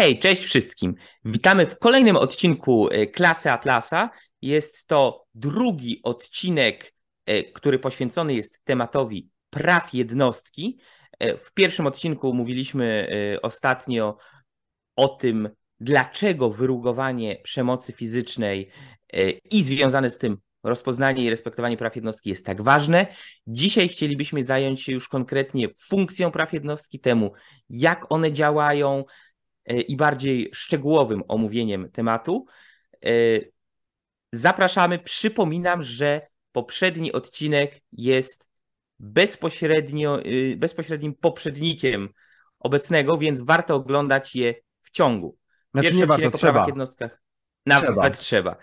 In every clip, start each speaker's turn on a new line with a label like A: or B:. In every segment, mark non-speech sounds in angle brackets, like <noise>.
A: Hej, cześć wszystkim. Witamy w kolejnym odcinku e, Klasy Atlasa. Jest to drugi odcinek, e, który poświęcony jest tematowi praw jednostki. E, w pierwszym odcinku mówiliśmy ostatnio o tym, dlaczego wyrugowanie przemocy fizycznej i związane z tym rozpoznanie i respektowanie praw jednostki jest tak ważne. Dzisiaj chcielibyśmy zająć się już konkretnie funkcją praw jednostki, temu jak one działają, i bardziej szczegółowym omówieniem tematu. E, zapraszamy. Przypominam, że poprzedni odcinek jest bezpośrednio, y, bezpośrednim poprzednikiem obecnego, więc warto oglądać je w ciągu.
B: Znaczy Pierwszy nie warto, trzeba.
A: jednostkach. Nawet trzeba. trzeba.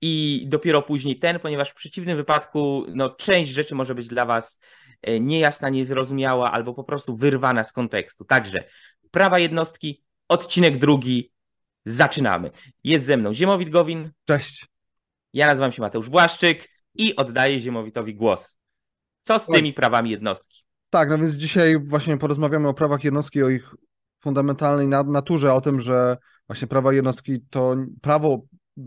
A: I dopiero później ten, ponieważ w przeciwnym wypadku no, część rzeczy może być dla Was e, niejasna, niezrozumiała albo po prostu wyrwana z kontekstu. Także prawa jednostki, Odcinek drugi. Zaczynamy. Jest ze mną Ziemowit Gowin.
B: Cześć.
A: Ja nazywam się Mateusz Błaszczyk i oddaję Ziemowitowi głos. Co z tymi prawami jednostki?
B: Tak, no więc dzisiaj właśnie porozmawiamy o prawach jednostki, o ich fundamentalnej naturze, o tym, że właśnie prawa jednostki to prawo,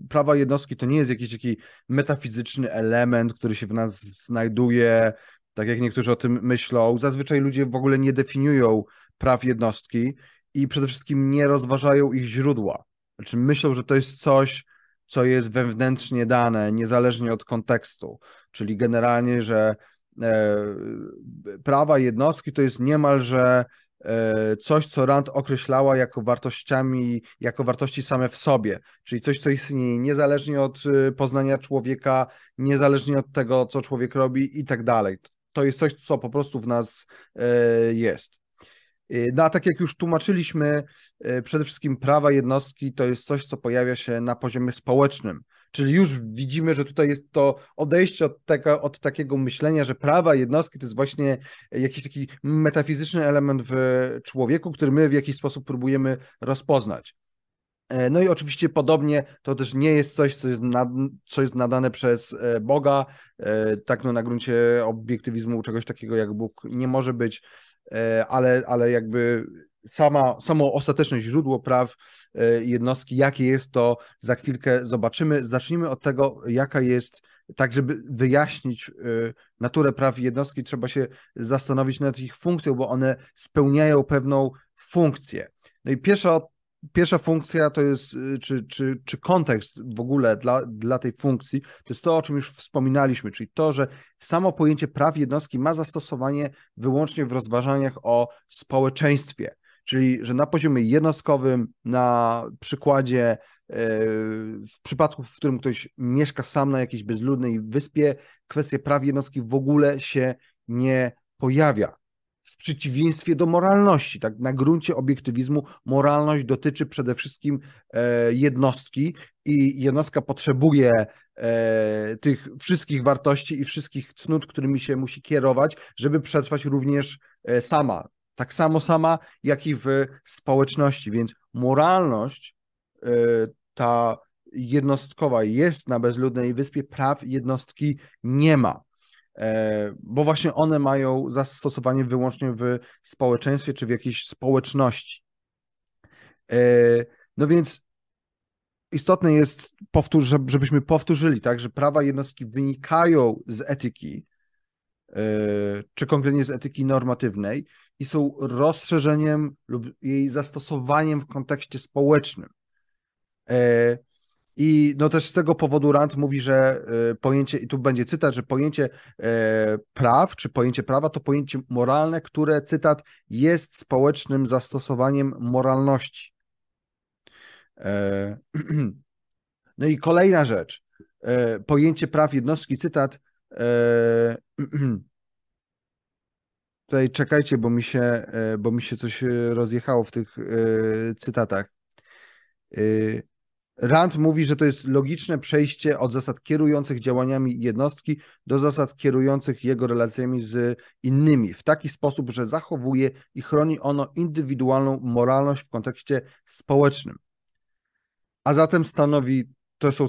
B: prawa jednostki to nie jest jakiś taki metafizyczny element, który się w nas znajduje, tak jak niektórzy o tym myślą. Zazwyczaj ludzie w ogóle nie definiują praw jednostki i przede wszystkim nie rozważają ich źródła. Znaczy myślą, że to jest coś, co jest wewnętrznie dane, niezależnie od kontekstu. Czyli generalnie, że e, prawa jednostki to jest niemalże e, coś, co Rand określała jako wartościami, jako wartości same w sobie, czyli coś, co istnieje niezależnie od e, poznania człowieka, niezależnie od tego, co człowiek robi i tak dalej. To jest coś, co po prostu w nas e, jest. Y, no a tak jak już tłumaczyliśmy, y, przede wszystkim prawa jednostki to jest coś, co pojawia się na poziomie społecznym. Czyli już widzimy, że tutaj jest to odejście od, tego, od takiego myślenia, że prawa jednostki to jest właśnie jakiś taki metafizyczny element w człowieku, który my w jakiś sposób próbujemy rozpoznać. E, no i oczywiście podobnie to też nie jest coś, co jest, nad, co jest nadane przez e, Boga. E, tak no na gruncie obiektywizmu czegoś takiego jak Bóg nie może być. E, ale, ale jakby sama, samo ostateczne źródło praw e, jednostki, jakie jest, to za chwilkę zobaczymy. Zacznijmy od tego, jaka jest, tak żeby wyjaśnić e, naturę praw jednostki, trzeba się zastanowić nad ich funkcją, bo one spełniają pewną funkcję. No i pierwsza pierwsza funkcja to jest, y, czy, czy, czy kontekst w ogóle dla, dla tej funkcji, to jest to, o czym już wspominaliśmy, czyli to, że samo pojęcie praw jednostki ma zastosowanie wyłącznie w rozważaniach o społeczeństwie, czyli że na poziomie jednostkowym, na przykładzie e, w przypadku, w którym ktoś mieszka sam na jakiejś bezludnej wyspie, kwestia praw jednostki w ogóle się nie pojawia w przeciwieństwie do moralności. Tak, na gruncie obiektywizmu moralność dotyczy przede wszystkim e, jednostki i jednostka potrzebuje e, tych wszystkich wartości i wszystkich cnót, którymi się musi kierować, żeby przetrwać również e, sama. Tak samo sama, jak i w społeczności. Więc moralność e, ta jednostkowa jest na bezludnej wyspie, praw jednostki nie ma. E, bo właśnie one mają zastosowanie wyłącznie w społeczeństwie czy w jakiejś społeczności. E, no więc istotne jest, żebyśmy powtórzyli, tak, że prawa jednostki wynikają z etyki, e, czy konkretnie z etyki normatywnej i są rozszerzeniem lub jej zastosowaniem w kontekście społecznym. I no też z tego powodu Rand mówi, że e, pojęcie, i tu będzie cytat, że pojęcie e, praw, czy pojęcie prawa to pojęcie moralne, które, cytat, jest społecznym zastosowaniem moralności. E, <clears throat> no i kolejna rzecz. Pojęcie praw jednostki, cytat. <clears throat> Tutaj czekajcie, bo mi się, bo mi się coś rozjechało w tych cytatach. Rand mówi, że to jest logiczne przejście od zasad kierujących działaniami jednostki do zasad kierujących jego relacjami z innymi, w taki sposób, że zachowuje i chroni ono indywidualną moralność w kontekście społecznym. A zatem stanowi, to są,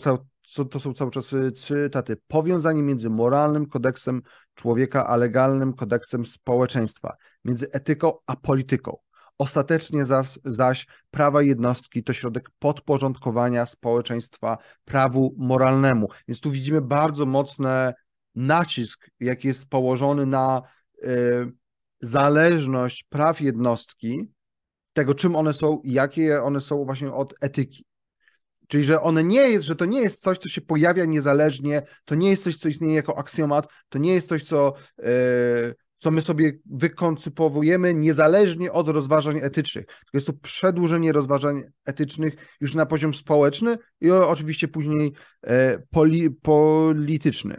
B: to są cały czas cytaty, powiązanie między moralnym kodeksem człowieka a legalnym kodeksem społeczeństwa, między etyką a polityką. Ostatecznie zaś, zaś prawa jednostki to środek podporządkowania społeczeństwa prawu moralnemu. Więc tu widzimy bardzo mocny nacisk, jaki jest położony na y, zależność praw jednostki, tego czym one są i jakie one są właśnie od etyki. Czyli, że one nie jest, że to nie jest coś, co się pojawia niezależnie, to nie jest coś, co istnieje jako aksjomat, to nie jest coś, co, yy, co my sobie wykoncypowujemy niezależnie od rozważań etycznych. Jest to przedłużenie rozważań etycznych już na poziom społeczny i oczywiście później yy, poli, polityczny.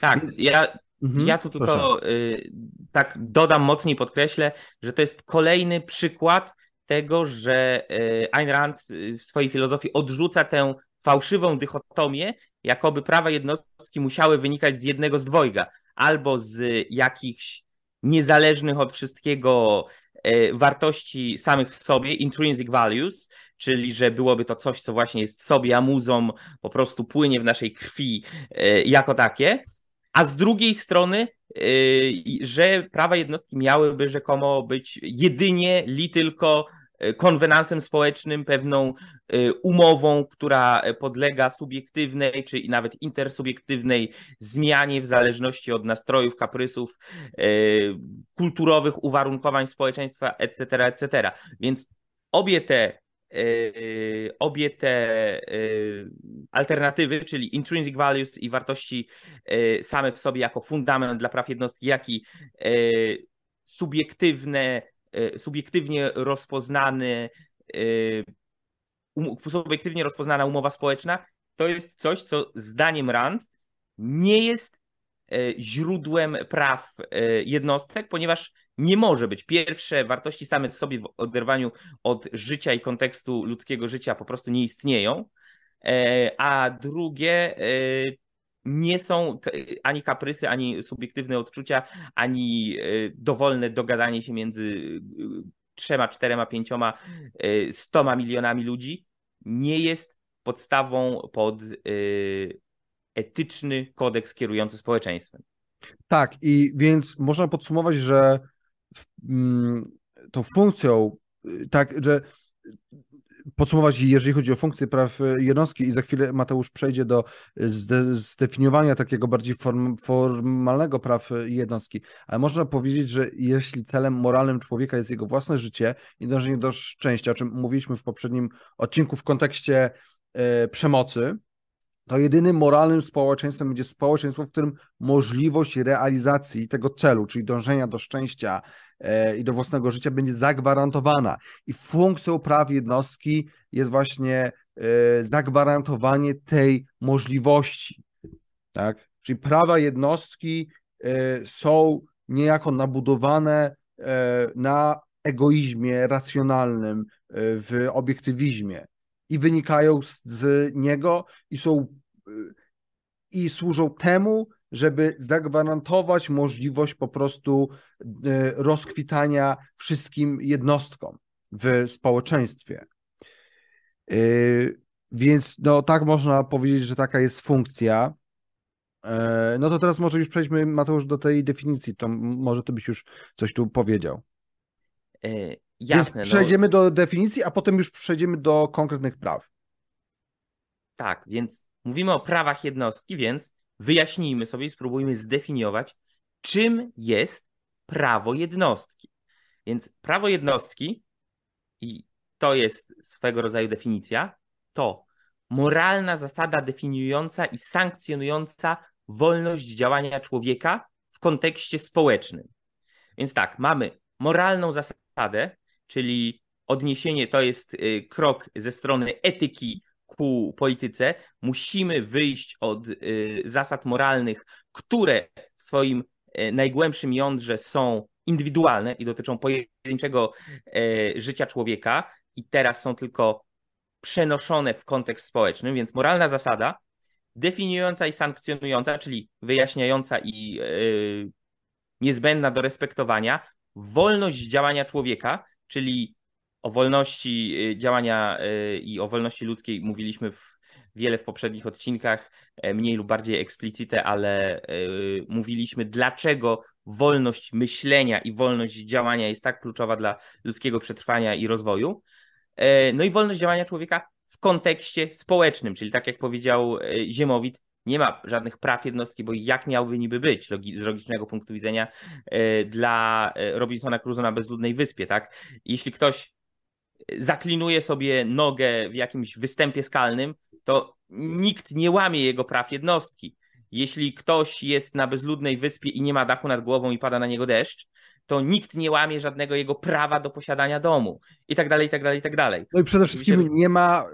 A: Tak, Więc... ja Mhm, ja tu tylko y, tak dodam mocniej, podkreślę, że to jest kolejny przykład tego, że y, Ayn Rand y, w swojej filozofii odrzuca tę fałszywą dychotomię, jakoby prawa jednostki musiały wynikać z jednego z dwojga, albo z jakichś niezależnych od wszystkiego y, wartości samych w sobie, intrinsic values, czyli że byłoby to coś, co właśnie jest sobie amuzą, po prostu płynie w naszej krwi y, jako takie, a z drugiej strony, y, że prawa jednostki miałyby rzekomo być jedynie li tylko konwenansem społecznym, pewną y, umową, która podlega subiektywnej czy nawet intersubiektywnej zmianie w zależności od nastrojów, kaprysów, kulturowych uwarunkowań społeczeństwa, etc., etc. Więc obie te obie te alternatywy, czyli intrinsic values i wartości same w sobie jako fundament dla praw jednostki, jak i subiektywne, subiektywnie rozpoznany um, subiektywnie rozpoznana umowa społeczna, to jest coś, co zdaniem Rand nie jest źródłem praw jednostek, ponieważ nie może być. Pierwsze wartości same w sobie w oderwaniu od życia i kontekstu ludzkiego życia po prostu nie istnieją, e, a drugie e, nie są ani kaprysy, ani subiektywne odczucia, ani e, dowolne dogadanie się między trzema, czterema, pięcioma, stoma milionami ludzi nie jest podstawą pod etyczny kodeks kierujący społeczeństwem.
B: Tak, i więc można podsumować, że Mm, tą funkcją, y, tak, że podsumować, jeżeli chodzi o funkcję praw jednostki i za chwilę Mateusz przejdzie do zdefiniowania takiego bardziej form, formalnego praw jednostki, ale można powiedzieć, że jeśli celem moralnym człowieka jest jego własne życie i dążenie do szczęścia, o czym mówiliśmy w poprzednim odcinku w kontekście e, przemocy, to jedynym moralnym społeczeństwem będzie społeczeństwo, w którym możliwość realizacji tego celu, czyli dążenia do szczęścia e, i do własnego życia będzie zagwarantowana. I funkcją praw jednostki jest właśnie e, zagwarantowanie tej możliwości. Tak? Czyli prawa jednostki e, są niejako nabudowane na egoizmie racjonalnym, w obiektywizmie i wynikają z, niego i są i służą temu, żeby zagwarantować możliwość po prostu e, rozkwitania wszystkim jednostkom w społeczeństwie. E, więc no tak można powiedzieć, że taka jest funkcja. E, no to teraz może już przejdźmy, Mateusz, do tej definicji. To może ty byś już coś tu powiedział.
A: Jasne.
B: Więc no. przejdziemy no... do definicji, a potem już przejdziemy do konkretnych praw.
A: Tak, więc mówimy o prawach jednostki, więc wyjaśnijmy sobie i spróbujmy zdefiniować, czym jest prawo jednostki. Więc prawo jednostki, i to jest swego rodzaju definicja, to moralna zasada definiująca i sankcjonująca wolność działania człowieka w kontekście społecznym. Więc tak, mamy moralną zasadę, czyli odniesienie to jest y, krok ze strony etyki ku polityce. Musimy wyjść od y, zasad moralnych, które w swoim y, najgłębszym jądrze są indywidualne i dotyczą pojedynczego życia człowieka i teraz są tylko przenoszone w kontekst społeczny, więc moralna zasada definiująca i sankcjonująca, czyli wyjaśniająca i niezbędna do respektowania, wolność działania człowieka, czyli o wolności y, działania y, i o wolności ludzkiej mówiliśmy w, wiele w poprzednich odcinkach, e, mniej lub bardziej eksplicite, ale y, mówiliśmy, dlaczego wolność myślenia i wolność działania jest tak kluczowa dla ludzkiego przetrwania i rozwoju. E, no i wolność działania człowieka w kontekście społecznym, czyli tak jak powiedział e, Ziemowit, nie ma żadnych praw jednostki, bo jak miałby niby być z logicznego punktu widzenia e, dla Robinsona Crusoe na bezludnej wyspie, tak? Jeśli ktoś zaklinuje sobie nogę w jakimś występie skalnym, to nikt nie łamie jego praw jednostki. Jeśli ktoś jest na bezludnej wyspie i nie ma dachu nad głową i pada na niego deszcz, to nikt nie łamie żadnego jego prawa do posiadania domu i tak dalej, i tak dalej, i tak dalej.
B: No i przede wszystkim nie ma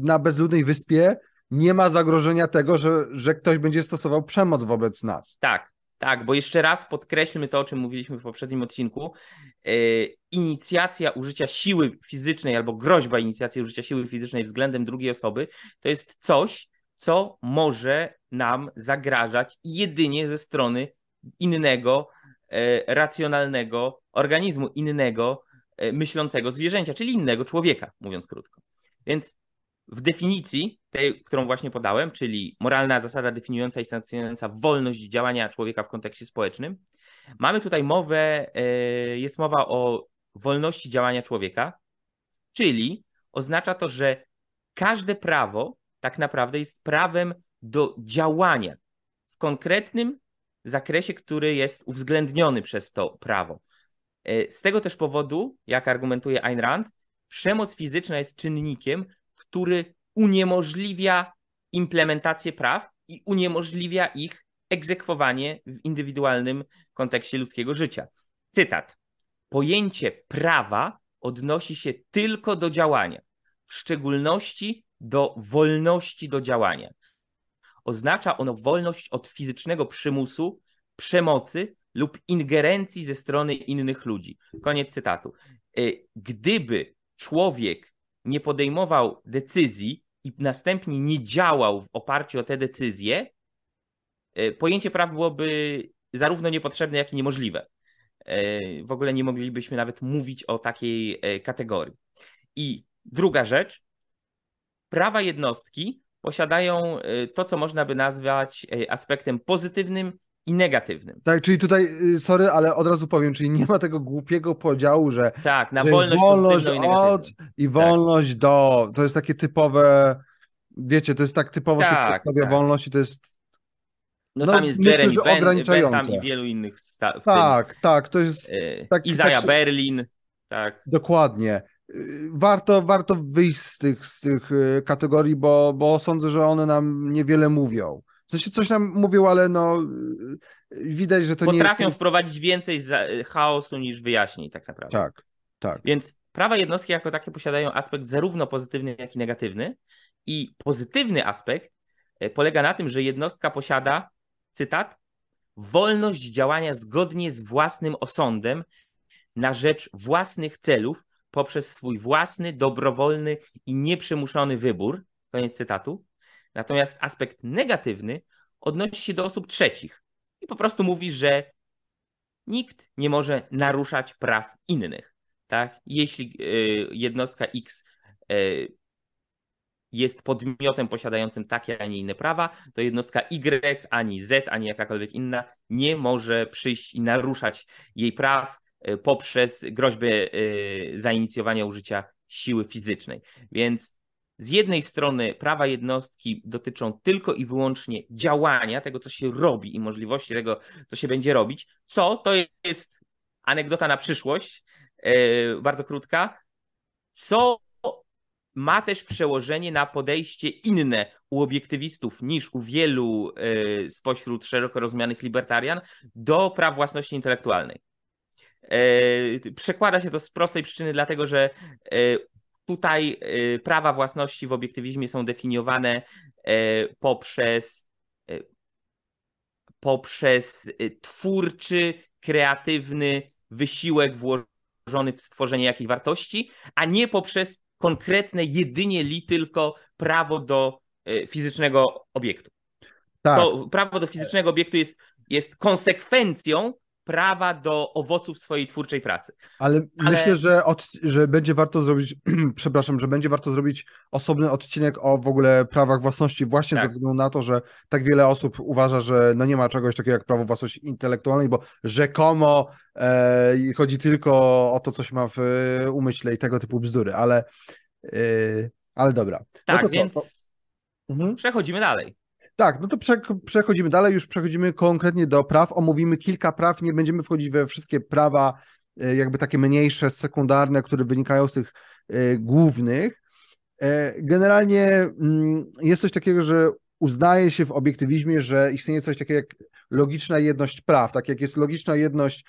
B: na bezludnej wyspie nie ma zagrożenia tego, że, że ktoś będzie stosował przemoc wobec nas.
A: Tak, tak, bo jeszcze raz podkreślmy to, o czym mówiliśmy w poprzednim odcinku. Yy, inicjacja użycia siły fizycznej albo groźba inicjacji użycia siły fizycznej względem drugiej osoby to jest coś, co może nam zagrażać jedynie ze strony innego, e, racjonalnego organizmu, innego e, myślącego zwierzęcia, czyli innego człowieka, mówiąc krótko. Więc w definicji, tej, którą właśnie podałem, czyli moralna zasada definiująca i sankcjonująca wolność działania człowieka w kontekście społecznym, mamy tutaj mowę, e, jest mowa o wolności działania człowieka, czyli oznacza to, że każde prawo tak naprawdę jest prawem do działania w konkretnym zakresie, który jest uwzględniony przez to prawo. E, z tego też powodu, jak argumentuje Ayn Rand, przemoc fizyczna jest czynnikiem, który uniemożliwia implementację praw i uniemożliwia ich egzekwowanie w indywidualnym kontekście ludzkiego życia. Cytat. Pojęcie prawa odnosi się tylko do działania, w szczególności do wolności do działania. Oznacza ono wolność od fizycznego przymusu, przemocy lub ingerencji ze strony innych ludzi. Koniec cytatu. E, gdyby człowiek nie podejmował decyzji i następnie nie działał w oparciu o te decyzje, e, pojęcie praw byłoby zarówno niepotrzebne, jak i niemożliwe. E, w ogóle nie moglibyśmy nawet mówić o takiej kategorii. I druga rzecz, prawa jednostki posiadają to, co można by nazwać aspektem pozytywnym i negatywnym.
B: Tak, czyli tutaj, y, sorry, ale od razu powiem, czyli nie ma tego głupiego podziału, że,
A: tak, na
B: że
A: wolność,
B: wolność
A: i
B: od i tak. wolność tak. do. To jest takie typowe, wiecie, to jest tak typowo tak, się przedstawia tak. wolność i to jest
A: no, no tam jest myślę, Jeremy ben, tam i wielu innych. Sta-
B: tak, tak, to jest.
A: Tak, Izaja tak, Berlin. Tak.
B: Dokładnie warto, warto wyjść z tych, z tych y, kategorii, bo, bo sądzę, że one nam niewiele mówią. W sensie coś nam mówią, ale no widać, że to
A: Potrafią
B: nie
A: jest... Potrafią wprowadzić więcej chaosu niż wyjaśnień tak naprawdę.
B: Tak, tak.
A: Więc prawa jednostki jako takie posiadają aspekt zarówno pozytywny, jak i negatywny. I pozytywny aspekt e, polega na tym, że jednostka posiada, cytat, wolność działania zgodnie z własnym osądem na rzecz własnych celów poprzez swój własny, dobrowolny i nieprzymuszony wybór. Koniec cytatu. Natomiast aspekt negatywny odnosi się do osób trzecich i po prostu mówi, że nikt nie może naruszać praw innych. Tak? Jeśli y, jednostka X y, jest podmiotem posiadającym takie, a nie inne prawa, to jednostka Y, ani Z, ani jakakolwiek inna nie może przyjść i naruszać jej praw, E, poprzez groźbę e, zainicjowania użycia siły fizycznej. Więc z jednej strony prawa jednostki dotyczą tylko i wyłącznie działania, tego co się robi i możliwości tego, co się będzie robić. Co to jest anegdota na przyszłość, e, bardzo krótka. Co ma też przełożenie na podejście inne u obiektywistów niż u wielu spośród szeroko rozumianych libertarian do praw własności intelektualnej. E, przekłada się to z prostej przyczyny, dlatego że tutaj e, prawa własności w obiektywizmie są definiowane poprzez, poprzez twórczy, kreatywny wysiłek włożony w stworzenie jakiejś wartości, a nie poprzez konkretne, jedynie li tylko prawo do fizycznego obiektu. Tak. To prawo do fizycznego obiektu jest, jest konsekwencją prawa do owoców swojej twórczej pracy.
B: Ale, Ale... myślę, że, od, że będzie warto zrobić, <clears throat> przepraszam, że będzie warto zrobić osobny odcinek o w ogóle prawach własności, właśnie tak. ze względu na to, że tak wiele osób uważa, że no nie ma czegoś takiego jak prawo własności intelektualnej, bo rzekomo e, chodzi tylko o to, co się ma w umyśle i tego typu bzdury, ale, e, ale dobra. No
A: tak, no więc co, to... mhm. przechodzimy dalej.
B: Tak, no to prze, przechodzimy dalej, już przechodzimy konkretnie do praw, omówimy kilka praw, nie będziemy wchodzić we wszystkie prawa, e, jakby takie mniejsze, sekundarne, które wynikają z tych e, głównych. E, generalnie mm, jest coś takiego, że uznaje się w obiektywizmie, że istnieje coś takiego jak logiczna jedność praw, tak jak jest logiczna jedność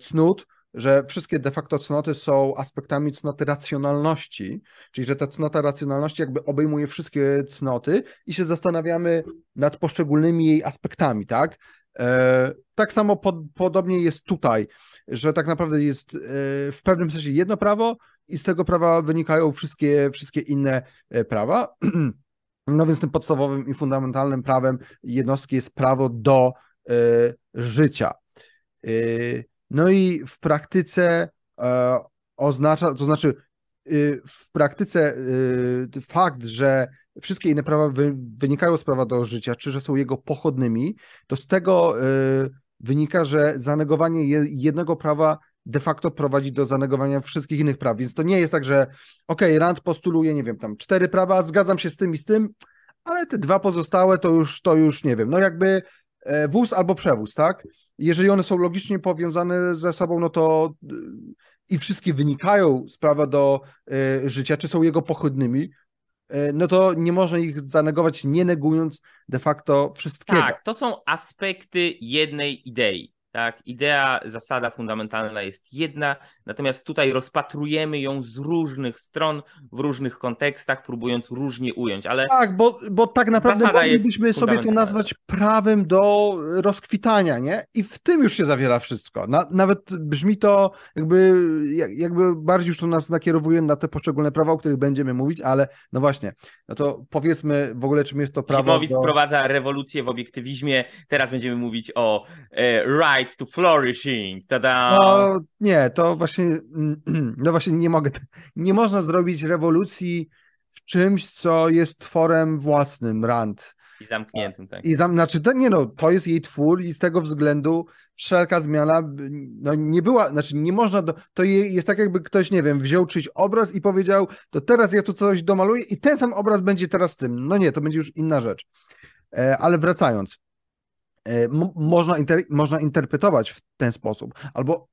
B: cnót, że wszystkie de facto cnoty są aspektami cnoty racjonalności, czyli że ta cnota racjonalności jakby obejmuje wszystkie cnoty i się zastanawiamy nad poszczególnymi jej aspektami, tak? E, tak samo pod, podobnie jest tutaj, że tak naprawdę jest e, w pewnym sensie jedno prawo i z tego prawa wynikają wszystkie, wszystkie inne e, prawa. <clears throat> No więc tym podstawowym i fundamentalnym prawem jednostki jest prawo do życia. E, no i w praktyce e, oznacza, to znaczy y, w praktyce y, fakt, że wszystkie inne prawa wy, wynikają z prawa do życia, czy że są jego pochodnymi, to z tego y, wynika, że zanegowanie jednego prawa de facto prowadzi do zanegowania wszystkich innych praw. Więc to nie jest tak, że ok, Rand postuluje, nie wiem, tam cztery prawa, zgadzam się z tym i z tym, ale te dwa pozostałe to już, to już nie wiem. No jakby wóz albo przewóz, tak? Jeżeli one są logicznie powiązane ze sobą, no to e, i wszystkie wynikają z prawa do e, życia, czy są jego pochodnymi, no to nie można ich zanegować, nie negując de facto wszystkiego.
A: Tak, to są aspekty jednej idei. Tak, idea, zasada fundamentalna jest jedna, natomiast tutaj rozpatrujemy ją z różnych stron, w różnych kontekstach, próbując różnie ująć, ale.
B: Tak, bo, bo tak naprawdę moglibyśmy sobie to nazwać prawem do rozkwitania, nie? I w tym już się zawiera wszystko. Na, nawet brzmi to jakby, jakby bardziej już to nas nakierowuje na te poszczególne prawa, o których będziemy mówić, ale no właśnie, no to powiedzmy w ogóle, czym jest to prawo.
A: Zimowicz do... wprowadza rewolucję w obiektywizmie, teraz będziemy mówić o e, right to flourishing. Tada!
B: No nie, to właśnie, <clears throat> no właśnie nie mogę, <laughs> nie można zrobić rewolucji w czymś, co jest tworem własnym Rand.
A: I zamkniętym, tak.
B: I zam, znaczy, to, nie no, to jest jej twór i z tego względu wszelka zmiana no, nie była, znaczy nie można, do, to jest tak jakby ktoś, nie wiem, wziął czyjś obraz i powiedział, to teraz ja tu coś domaluję i ten sam obraz będzie teraz tym. No nie, to będzie już inna rzecz. E, ale wracając, można, inter, można interpretować w ten sposób, albo,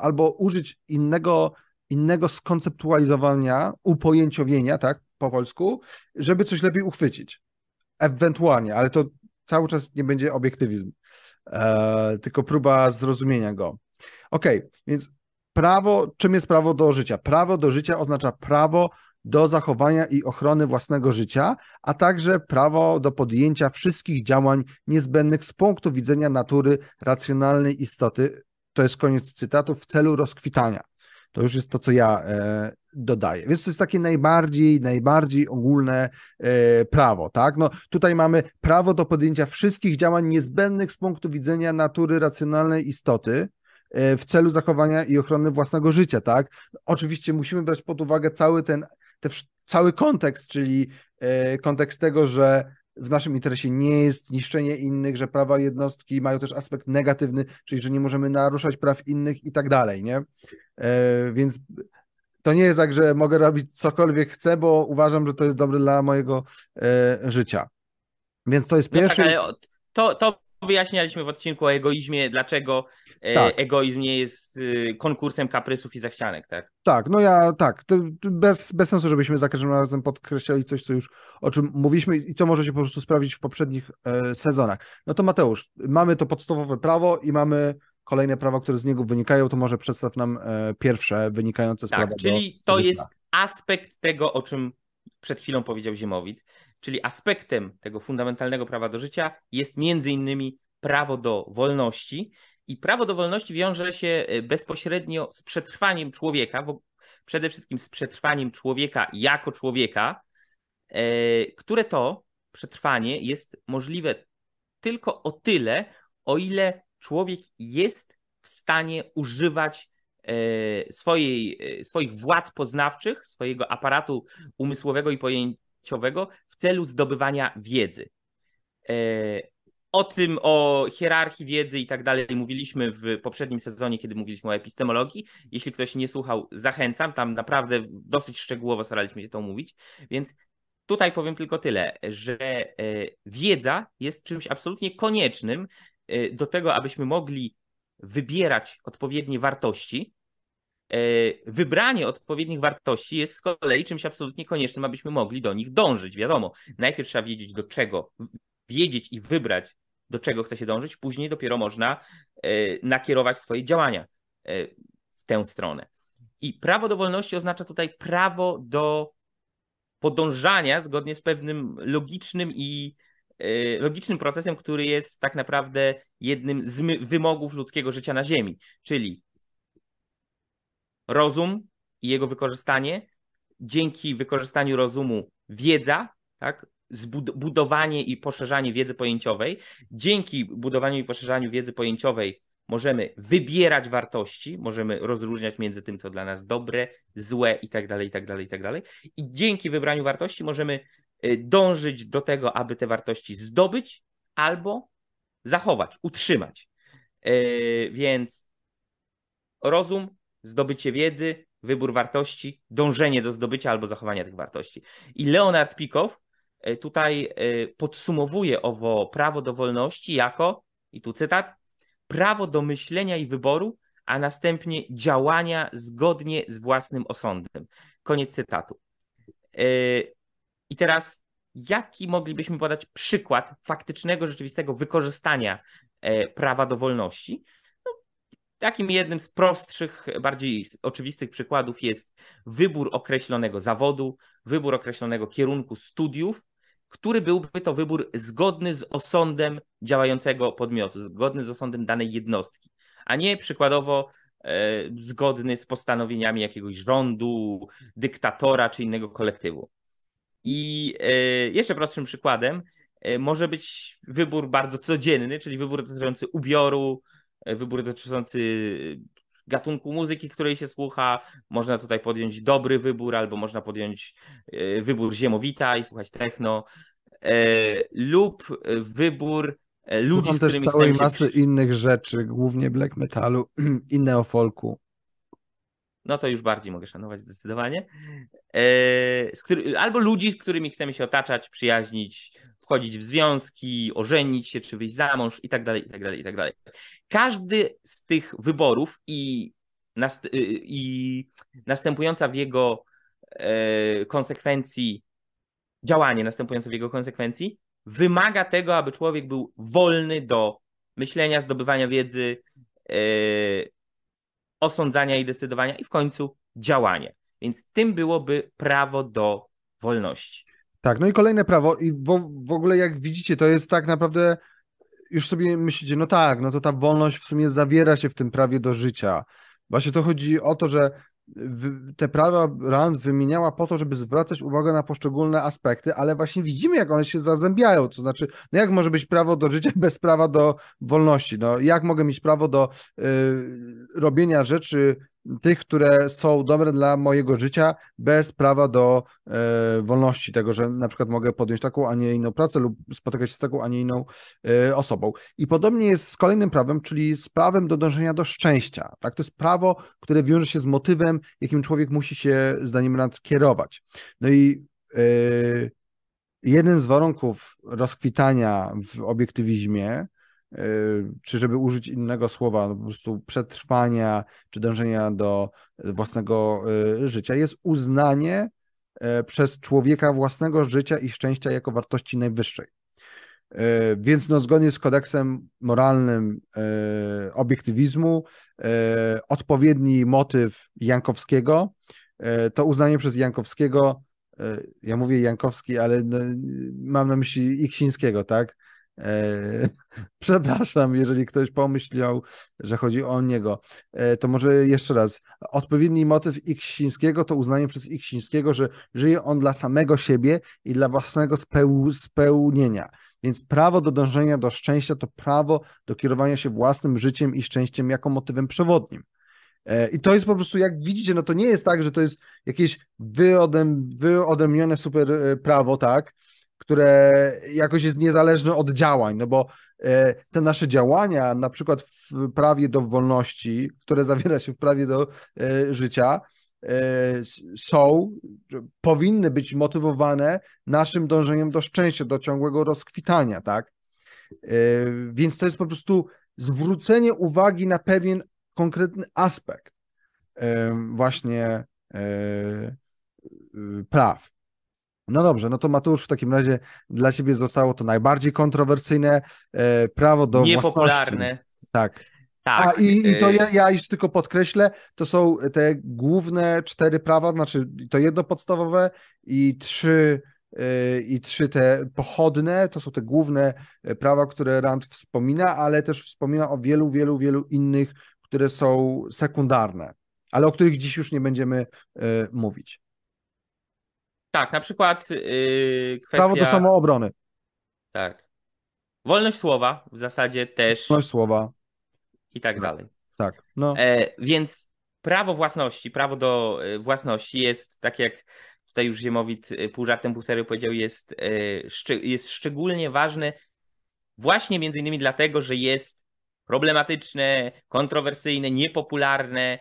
B: albo użyć innego, innego skonceptualizowania, upojęciowienia, tak, po polsku, żeby coś lepiej uchwycić. Ewentualnie, ale to cały czas nie będzie obiektywizm, e, tylko próba zrozumienia go. Ok, więc prawo, czym jest prawo do życia? Prawo do życia oznacza prawo do zachowania i ochrony własnego życia, a także prawo do podjęcia wszystkich działań niezbędnych z punktu widzenia natury racjonalnej istoty. To jest koniec cytatu w celu rozkwitania. To już jest to, co ja e, dodaję. Więc to jest takie najbardziej, najbardziej ogólne e, prawo, tak? No tutaj mamy prawo do podjęcia wszystkich działań niezbędnych z punktu widzenia natury racjonalnej istoty, e, w celu zachowania i ochrony własnego życia, tak? Oczywiście musimy brać pod uwagę cały ten te, cały kontekst, czyli e, kontekst tego, że w naszym interesie nie jest niszczenie innych, że prawa jednostki mają też aspekt negatywny, czyli że nie możemy naruszać praw innych i tak dalej, nie? E, więc to nie jest tak, że mogę robić cokolwiek chcę, bo uważam, że to jest dobre dla mojego e, życia. Więc to jest pierwszy. No
A: tak, to, to wyjaśnialiśmy w odcinku o egoizmie, dlaczego e, tak. egoizm nie jest y, konkursem kaprysów i zachcianek, tak?
B: Tak, no ja tak, bez, bez sensu, żebyśmy za każdym razem podkreślali coś, co już o czym mówiliśmy i co może się po prostu sprawdzić w poprzednich e, sezonach. No to Mateusz, mamy to podstawowe prawo i mamy kolejne prawa, które z niego wynikają, to może przedstaw nam e, pierwsze wynikające z tak, prawa.
A: Czyli do, to jest aspekt tego, o czym przed chwilą powiedział Ziemowit, czyli aspektem tego fundamentalnego prawa do życia jest między innymi prawo do wolności. I prawo do wolności wiąże się e, bezpośrednio z przetrwaniem człowieka, przede wszystkim z przetrwaniem człowieka jako człowieka, e, które to przetrwanie jest możliwe tylko o tyle, o ile człowiek jest w stanie używać e, swojej, e, swoich władz poznawczych, swojego aparatu umysłowego i pojęciowego w celu zdobywania wiedzy. E, o tym, o hierarchii wiedzy i tak dalej mówiliśmy w poprzednim sezonie, kiedy mówiliśmy o epistemologii. Jeśli ktoś nie słuchał, zachęcam, tam naprawdę dosyć szczegółowo staraliśmy się to mówić, więc tutaj powiem tylko tyle, że wiedza jest czymś absolutnie koniecznym do tego, abyśmy mogli wybierać odpowiednie wartości, e, wybranie odpowiednich wartości jest z kolei czymś absolutnie koniecznym, abyśmy mogli do nich dążyć. Wiadomo, najpierw trzeba wiedzieć do czego, wiedzieć i wybrać, do czego chce się dążyć, później dopiero można e, nakierować swoje działania e, w tę stronę. I prawo do wolności oznacza tutaj prawo do podążania zgodnie z pewnym logicznym i logicznym procesem, który jest tak naprawdę jednym z wymogów ludzkiego życia na Ziemi, czyli rozum i jego wykorzystanie, dzięki wykorzystaniu rozumu wiedza, tak, budowanie i poszerzanie wiedzy pojęciowej. Dzięki budowaniu i poszerzaniu wiedzy pojęciowej możemy wybierać wartości, możemy rozróżniać między tym, co dla nas dobre, złe i tak dalej, i tak dalej, i tak dalej. I dzięki wybraniu wartości możemy Y, dążyć do tego, aby te wartości zdobyć albo zachować, utrzymać. Y, więc rozum, zdobycie wiedzy, wybór wartości, dążenie do zdobycia albo zachowania tych wartości. I Leonard Pikow y, tutaj podsumowuje owo prawo do wolności jako, i tu cytat, prawo do myślenia i wyboru, a następnie działania zgodnie z własnym osądem. Koniec cytatu. I teraz, jaki moglibyśmy podać przykład faktycznego, rzeczywistego wykorzystania e, prawa do wolności? Takim jednym z prostszych, bardziej oczywistych przykładów jest wybór określonego zawodu, wybór określonego kierunku studiów, który byłby to wybór zgodny z osądem działającego podmiotu, zgodny z osądem danej jednostki, a nie przykładowo e, zgodny z postanowieniami jakiegoś rządu, dyktatora czy innego kolektywu. I e, jeszcze prostszym przykładem e, może być wybór bardzo codzienny, czyli wybór dotyczący ubioru, wybór dotyczący gatunku muzyki, której się słucha. Można tutaj podjąć dobry wybór, albo można podjąć wybór ziemowita i słuchać techno, lub wybór ludzi,
B: Słucham
A: z którymi
B: też całej masy innych rzeczy, głównie black metalu <clears throat> i neofolku
A: no to już bardziej mogę szanować zdecydowanie. E, albo ludzi, z którymi chcemy się otaczać, przyjaźnić, wchodzić w związki, ożenić się, czy wyjść za mąż i tak dalej, i tak dalej, i tak dalej. Każdy z tych wyborów i, nast y, i następująca w jego e, konsekwencji działanie następujące w jego konsekwencji wymaga tego, aby człowiek był wolny do myślenia, zdobywania wiedzy, e, osądzania i decydowania i w końcu działania. Więc tym byłoby prawo do wolności.
B: Tak, no i kolejne prawo i w, w ogóle jak widzicie, to jest tak naprawdę już sobie myślicie, no tak, no to ta wolność w sumie zawiera się w tym prawie do życia. Właśnie to chodzi o to, że te prawa Rand wymieniała po to, żeby zwracać uwagę na poszczególne aspekty, ale właśnie widzimy, jak one się zazębiają. To znaczy, no jak może być prawo do życia bez prawa do wolności? No, jak mogę mieć prawo do y, robienia rzeczy tych, które są dobre dla mojego życia, bez prawa do e, wolności, tego, że na przykład mogę podjąć taką, a nie inną pracę lub spotykać się z taką, a nie inną e, osobą. I podobnie jest z kolejnym prawem, czyli z prawem do dążenia do szczęścia. Tak? To jest prawo, które wiąże się z motywem, jakim człowiek musi się, zdaniem Rand, kierować. No i e, jednym z warunków rozkwitania w obiektywizmie czy żeby użyć innego słowa, no po prostu przetrwania, czy dążenia do własnego e, życia, jest uznanie przez człowieka własnego życia i szczęścia jako wartości najwyższej. Więc no, zgodnie z kodeksem moralnym obiektywizmu, odpowiedni motyw Jankowskiego to uznanie przez Jankowskiego, ja mówię Jankowski, ale no, mam na myśli Iksińskiego, tak? E, <laughs> przepraszam, jeżeli ktoś pomyślał, że chodzi o niego. E, to może jeszcze raz. Odpowiedni motyw Iksińskiego to uznanie przez Iksińskiego, że żyje on dla samego siebie i dla własnego speł spełnienia. Więc prawo do dążenia do szczęścia to prawo do kierowania się własnym życiem i szczęściem jako motywem przewodnim. E, I to jest po prostu, jak widzicie, no to nie jest tak, że to jest jakieś wyodem, wyodrębnione super prawo, tak, które jakoś jest niezależne od działań, no bo e, te nasze działania, na przykład w prawie do wolności, które zawiera się w prawie do życia, są, powinny być motywowane naszym dążeniem do szczęścia, do ciągłego rozkwitania, tak? Więc to jest po prostu zwrócenie uwagi na pewien konkretny aspekt właśnie e, e, praw. No dobrze, no to Mateusz w takim razie dla ciebie zostało to najbardziej kontrowersyjne e, prawo do
A: Niepopularne.
B: własności. Tak.
A: Tak.
B: A i, i to ja, ja już tylko podkreślę, to są te główne cztery prawa, znaczy to jedno podstawowe i trzy i trzy te pochodne, to są te główne prawa, które Rand wspomina, ale też wspomina o wielu, wielu, wielu innych które są sekundarne, ale o których dziś już nie będziemy mówić.
A: Tak, na przykład yy, kwestia...
B: Prawo do samoobrony.
A: Tak. Wolność słowa w zasadzie też.
B: Wolność słowa.
A: I tak dalej.
B: Tak. No.
A: E, więc prawo własności, prawo do e, własności jest, tak jak tutaj już Ziemowit e, pół żartem, pół serio powiedział, jest, jest szczególnie ważny właśnie między innymi dlatego, że jest problematyczne, kontrowersyjne, niepopularne,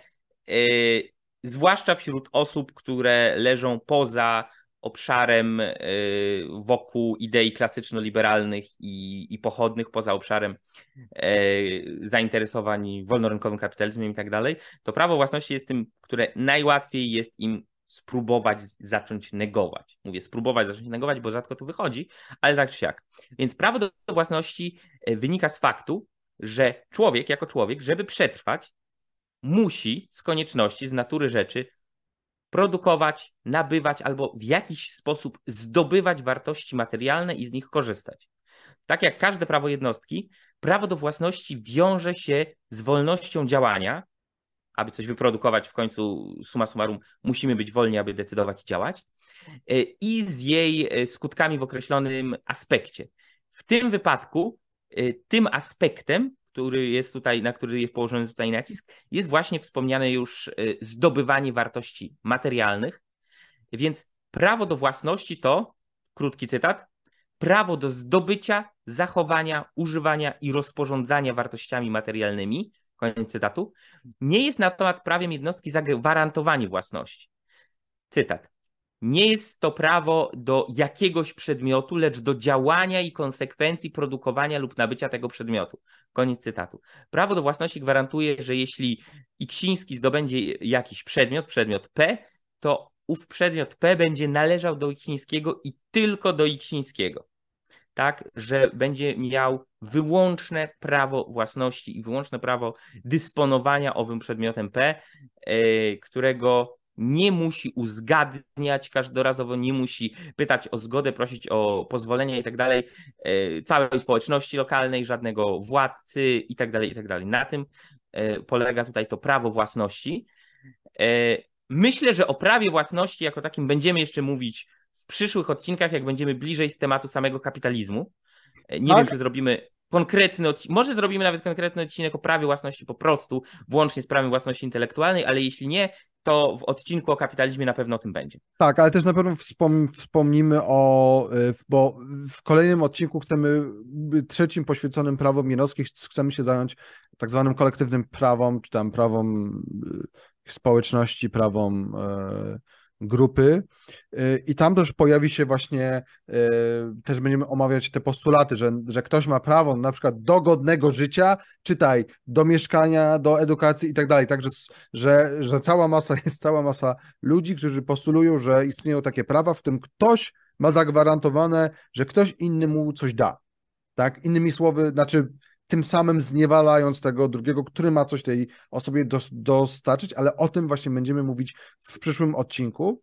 A: yy, zwłaszcza wśród osób, które leżą poza obszarem yy, wokół idei klasyczno-liberalnych i, i pochodnych, poza obszarem yy, zainteresowań wolnorynkowym kapitalizmem i tak dalej, to prawo własności jest tym, które najłatwiej jest im spróbować zacząć negować. Mówię spróbować zacząć negować, bo rzadko to wychodzi, ale tak czy siak. Więc prawo do własności wynika z faktu, że człowiek jako człowiek, żeby przetrwać, musi z konieczności, z natury rzeczy produkować, nabywać albo w jakiś sposób zdobywać wartości materialne i z nich korzystać. Tak jak każde prawo jednostki, prawo do własności wiąże się z wolnością działania. Aby coś wyprodukować, w końcu suma summarum musimy być wolni, aby decydować i działać, e, i z jej e, skutkami w określonym aspekcie. W tym wypadku Y, tym aspektem, który jest tutaj, na który jest położony tutaj nacisk, jest właśnie wspomniane już y, zdobywanie wartości materialnych. Więc prawo do własności to, krótki cytat, prawo do zdobycia, zachowania, używania i rozporządzania wartościami materialnymi, koniec cytatu, nie jest natomiast prawem jednostki zagwarantowanie własności. Cytat. Nie jest to prawo do jakiegoś przedmiotu, lecz do działania i konsekwencji produkowania lub nabycia tego przedmiotu. Koniec cytatu. Prawo do własności gwarantuje, że jeśli Iksiński zdobędzie jakiś przedmiot, przedmiot P, to ów przedmiot P będzie należał do Iksińskiego i tylko do Iksińskiego. Tak, że będzie miał wyłączne prawo własności i wyłączne prawo dysponowania owym przedmiotem P, yy, którego nie musi uzgadniać każdorazowo, nie musi pytać o zgodę, prosić o pozwolenie i tak dalej e, całej społeczności lokalnej, żadnego władcy i tak dalej, i tak dalej. Na tym e, polega tutaj to prawo własności. E, myślę, że o prawie własności jako takim będziemy jeszcze mówić w przyszłych odcinkach, jak będziemy bliżej z tematu samego kapitalizmu. Nie tak? wiem, czy zrobimy konkretny odcinek, może zrobimy nawet konkretny odcinek o prawie własności po prostu, włącznie z prawem własności intelektualnej, ale jeśli nie, to w odcinku o kapitalizmie na pewno o tym będzie.
B: Tak, ale też na pewno wspom wspomnimy o, y, bo w kolejnym odcinku chcemy, trzecim poświęconym prawom jenowskich, chcemy się zająć tak zwanym kolektywnym prawom, czy tam prawom y, społeczności, prawom e, grupy. Y, i tam też pojawi się właśnie, y, też będziemy omawiać te postulaty, że, że ktoś ma prawo na przykład do godnego życia, czytaj, do mieszkania, do edukacji i tak dalej, także że, że cała masa, <laughs> jest cała masa ludzi, którzy postulują, że istnieją takie prawa, w tym ktoś ma zagwarantowane, że ktoś inny mu coś da, tak, innymi słowy, znaczy tym samym zniewalając tego drugiego, który ma coś tej osobie dos dostarczyć, ale o tym właśnie będziemy mówić w przyszłym odcinku.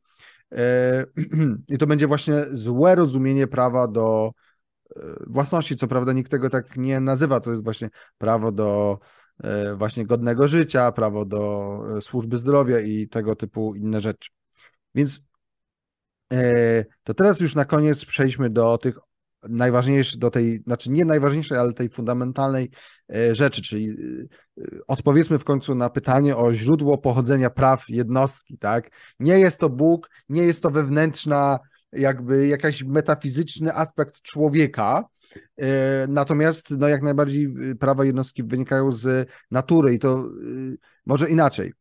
B: E, <clears throat> I to będzie właśnie złe rozumienie prawa do, własności. Co prawda nikt tego tak nie nazywa, to jest właśnie prawo do właśnie godnego życia, prawo do służby zdrowia i tego typu inne rzeczy. Więc to teraz już na koniec przejdźmy do tych najważniejszej, do tej, znaczy nie najważniejszej, ale tej fundamentalnej e, rzeczy, czyli e, odpowiedzmy w końcu na pytanie o źródło pochodzenia praw jednostki, tak? Nie jest to Bóg, nie jest to wewnętrzna, jakby jakiś metafizyczny aspekt człowieka, e, Natomiast no, jak najbardziej prawa jednostki wynikają z natury i to może inaczej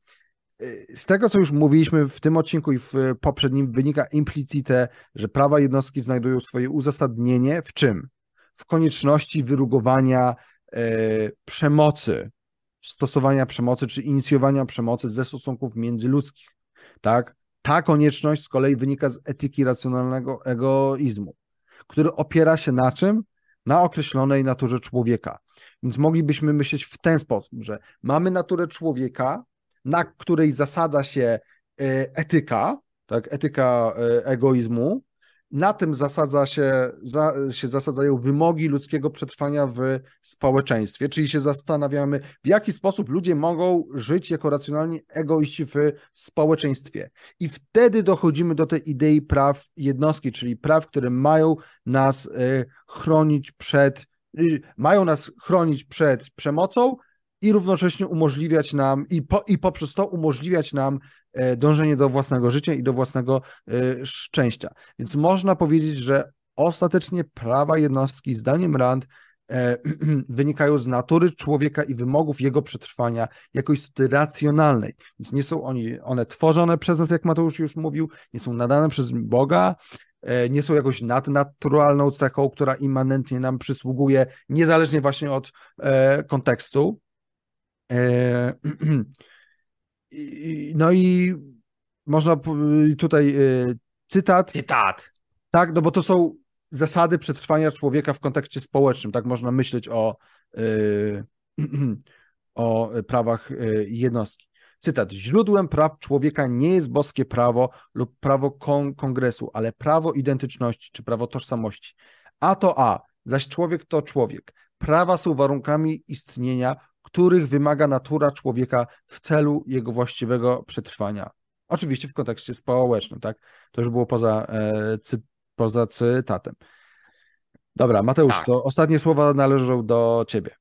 B: z tego, co już mówiliśmy w tym odcinku i w poprzednim, wynika implicite, że prawa jednostki znajdują swoje uzasadnienie w czym? W konieczności wyrugowania e, przemocy, stosowania przemocy czy inicjowania przemocy ze stosunków międzyludzkich. Tak? Ta konieczność z kolei wynika z etyki racjonalnego egoizmu, który opiera się na czym? Na określonej naturze człowieka. Więc moglibyśmy myśleć w ten sposób, że mamy naturę człowieka, na której zasadza się e, etyka, tak, etyka e, egoizmu, na tym zasadza się, za, się zasadzają wymogi ludzkiego przetrwania w społeczeństwie, czyli się zastanawiamy, w jaki sposób ludzie mogą żyć jako racjonalni egoiści w społeczeństwie. I wtedy dochodzimy do tej idei praw jednostki, czyli praw, które mają nas e, chronić przed, mają nas chronić przed przemocą, i równocześnie umożliwiać nam, i, po, i poprzez to umożliwiać nam e, dążenie do własnego życia i do własnego e, szczęścia. Więc można powiedzieć, że ostatecznie prawa jednostki, zdaniem Rand, e, <clears throat> wynikają z natury człowieka i wymogów jego przetrwania jako istoty racjonalnej. Więc nie są oni, one tworzone przez nas, jak Mateusz już mówił, nie są nadane przez Boga, nie są jakąś nadnaturalną cechą, która immanentnie nam przysługuje, niezależnie właśnie od kontekstu. E, <clears throat> no i można tutaj e, cytat.
A: Cytat.
B: Tak, no bo to są zasady przetrwania człowieka w kontekście społecznym. Tak można myśleć o, e, <clears throat> o prawach jednostki. Cytat. Źródłem praw człowieka nie jest boskie prawo lub prawo kon kongresu, ale prawo identyczności czy prawo tożsamości. A to A, zaś człowiek to człowiek. Prawa są warunkami istnienia których wymaga natura człowieka w celu jego właściwego przetrwania. Oczywiście w kontekście społecznym, tak? To już było poza, e, cy, poza cytatem. Dobra, Mateusz, tak. to ostatnie słowa należą do ciebie.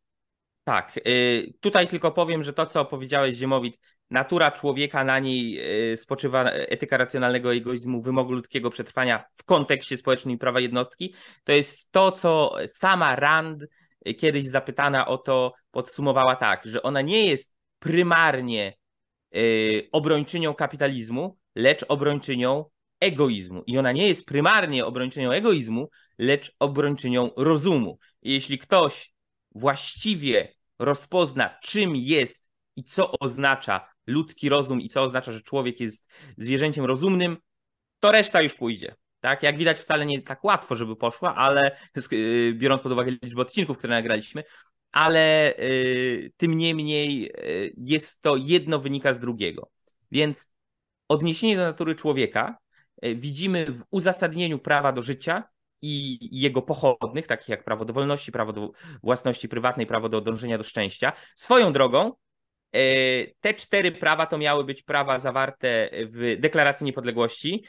A: Tak, y, tutaj tylko powiem, że to, co powiedziałeś, Ziemowit, natura człowieka, na niej y, spoczywa etyka racjonalnego egoizmu, wymogu ludzkiego przetrwania w kontekście społecznym i prawa jednostki, to jest to, co sama Rand kiedyś zapytana o to, podsumowała tak, że ona nie jest prymarnie yy, obrończynią kapitalizmu, lecz obrończynią egoizmu. I ona nie jest prymarnie obrończynią egoizmu, lecz obrończynią rozumu. I jeśli ktoś właściwie rozpozna, czym jest i co oznacza ludzki rozum i co oznacza, że człowiek jest zwierzęciem rozumnym, to reszta już pójdzie. Tak? Jak widać, wcale nie tak łatwo, żeby poszła, ale y, biorąc pod uwagę liczbę odcinków, które nagraliśmy, ale y, tym niemniej y, jest to jedno wynika z drugiego. Więc odniesienie do natury człowieka widzimy w uzasadnieniu prawa do życia i jego pochodnych, takich jak prawo do wolności, prawo do własności prywatnej, prawo do dążenia do szczęścia. Swoją drogą, te cztery prawa to miały być prawa zawarte w Deklaracji Niepodległości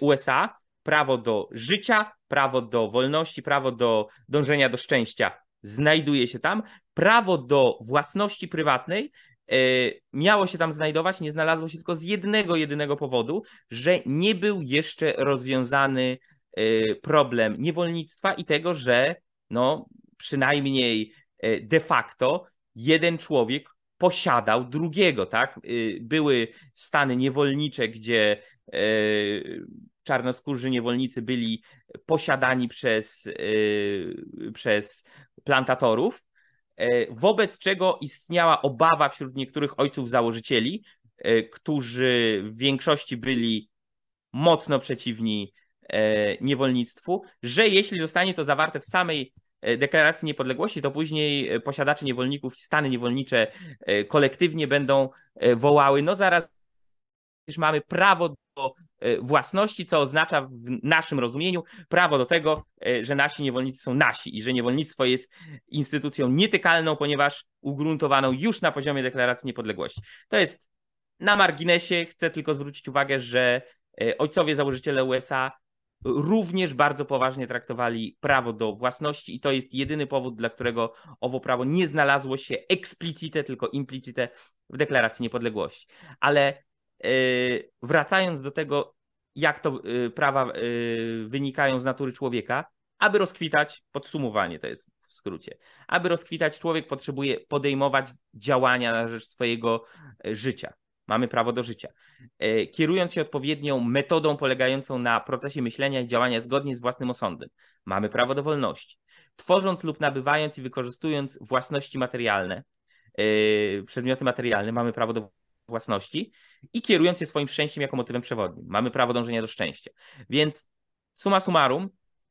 A: USA, prawo do życia, prawo do wolności, prawo do dążenia do szczęścia znajduje się tam. Prawo do własności prywatnej e, miało się tam znajdować, nie znalazło się tylko z jednego, jedynego powodu, że nie był jeszcze rozwiązany e, problem niewolnictwa i tego, że no, przynajmniej e, de facto jeden człowiek posiadał drugiego, tak? Były stany niewolnicze, gdzie czarnoskórzy niewolnicy byli posiadani przez, yy, przez plantatorów, yy, wobec czego istniała obawa wśród niektórych ojców założycieli, yy, którzy w większości byli mocno przeciwni niewolnictwu, że jeśli zostanie to zawarte w samej deklaracji niepodległości, to później posiadacze niewolników i stany niewolnicze kolektywnie będą wołały, no zaraz mamy prawo do własności, co oznacza w naszym rozumieniu prawo do tego, że nasi niewolnicy są nasi i że niewolnictwo jest instytucją nietykalną, ponieważ ugruntowaną już na poziomie deklaracji niepodległości. To jest na marginesie, chcę tylko zwrócić uwagę, że ojcowie założyciele USA również bardzo poważnie traktowali prawo do własności i to jest jedyny powód, dla którego owo prawo nie znalazło się explicite, tylko implicite w deklaracji niepodległości. Ale wracając do tego, jak to yy, prawa yy, wynikają z natury człowieka, aby rozkwitać, podsumowanie to jest w skrócie, aby rozkwitać, człowiek potrzebuje podejmować działania na rzecz swojego życia. Mamy prawo do życia. Kierując się odpowiednią metodą polegającą na procesie myślenia i działania zgodnie z własnym osądem, mamy prawo do wolności. Tworząc lub nabywając i wykorzystując własności materialne, przedmioty materialne, mamy prawo do własności i kierując się swoim szczęściem jako motywem przewodnim, mamy prawo dążenia do szczęścia. Więc summa summarum,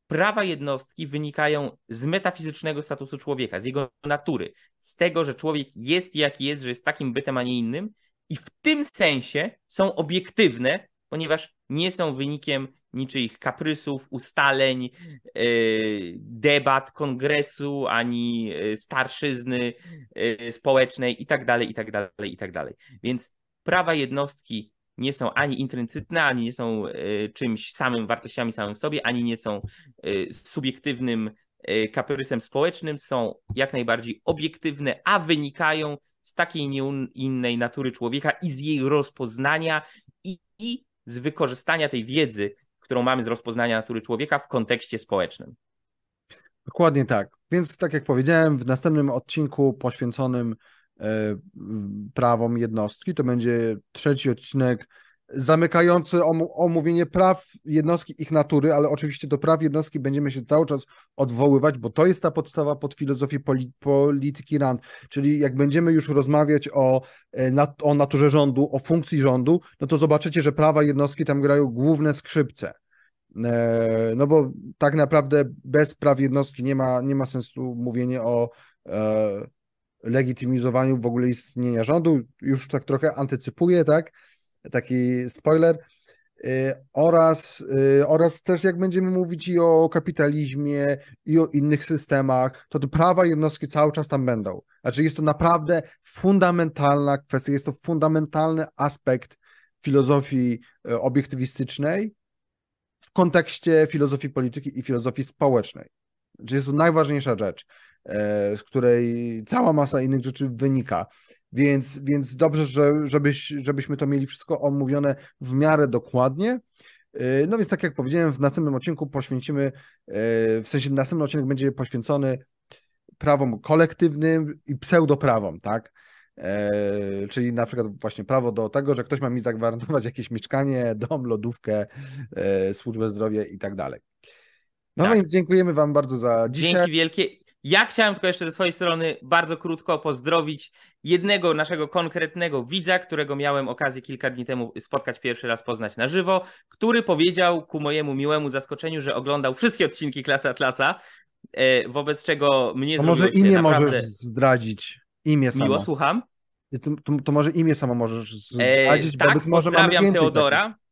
A: prawa jednostki wynikają z metafizycznego statusu człowieka, z jego natury, z tego, że człowiek jest jaki jest, że jest takim bytem, a nie innym i w tym sensie są obiektywne, ponieważ nie są wynikiem niczyich kaprysów, ustaleń, e, debat kongresu, ani e, starszyzny e, społecznej itd., itd., itd. Więc prawa jednostki nie są ani intrincytne, ani nie są czymś samym, wartościami samym w sobie, ani nie są subiektywnym kaprysem społecznym, są jak najbardziej obiektywne, a wynikają z takiej nie innej natury człowieka i z jej rozpoznania i, i z wykorzystania tej wiedzy, którą mamy z rozpoznania natury człowieka w kontekście społecznym.
B: Dokładnie tak. Więc tak jak powiedziałem, w następnym odcinku poświęconym e, prawom jednostki, to będzie trzeci odcinek zamykający omówienie praw jednostki, ich natury, ale oczywiście do praw jednostki będziemy się cały czas odwoływać, bo to jest ta podstawa pod filozofię polityki RAND, czyli jak będziemy już rozmawiać o, e, o naturze rządu, o funkcji rządu, no to zobaczycie, że prawa jednostki tam grają główne skrzypce. E, no bo tak naprawdę bez praw jednostki nie ma, nie ma sensu mówienie o e, legitymizowaniu w ogóle istnienia rządu. Już tak trochę antycypuję, tak? Taki spoiler. Y, oraz, y, oraz też jak będziemy mówić i o kapitalizmie, i o innych systemach, to te prawa jednostki cały czas tam będą. Znaczy jest to naprawdę fundamentalna kwestia, jest to fundamentalny aspekt filozofii y, obiektywistycznej w kontekście filozofii polityki i filozofii społecznej. Czyli jest to najważniejsza rzecz, z której cała masa innych rzeczy wynika. Więc, więc dobrze, że, żebyś, żebyśmy to mieli wszystko omówione w miarę dokładnie. Y, no więc tak jak powiedziałem, w następnym odcinku poświęcimy, y, w sensie następny odcinek będzie poświęcony prawom kolektywnym i pseudoprawom, tak? E, czyli na przykład właśnie prawo do tego, że ktoś ma mi zagwarantować jakieś mieszkanie, dom, lodówkę, e, służbę zdrowia i tak dalej. No tak. więc dziękujemy Wam bardzo za dzisiaj.
A: Dzięki wielkie. Ja chciałem tylko jeszcze ze swojej strony bardzo krótko pozdrowić jednego naszego konkretnego widza, którego miałem okazję kilka dni temu spotkać pierwszy raz, poznać na żywo, który powiedział ku mojemu miłemu zaskoczeniu, że oglądał wszystkie odcinki Klasy Atlasa, e, wobec czego mnie
B: to może imię naprawdę... możesz zdradzić, imię samo.
A: Miło, słucham?
B: To, to, to może imię samo możesz zdradzić,
A: e, tak, bo być może pozdrawiam Teodora. Takich.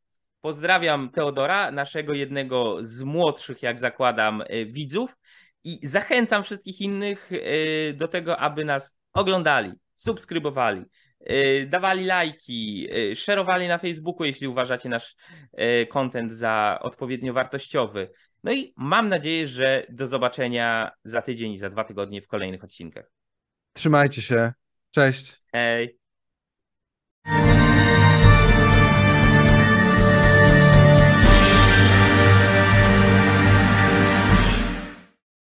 A: Pozdrawiam Teodora, naszego jednego z młodszych, jak zakładam, e, widzów i zachęcam wszystkich innych e, do tego, aby nas oglądali, subskrybowali, e, dawali lajki, e, szerowali na Facebooku, jeśli uważacie nasz content za odpowiednio wartościowy. No i mam nadzieję, że do zobaczenia za tydzień i za dwa tygodnie w kolejnych odcinkach.
B: Trzymajcie się. Cześć.
A: Hej.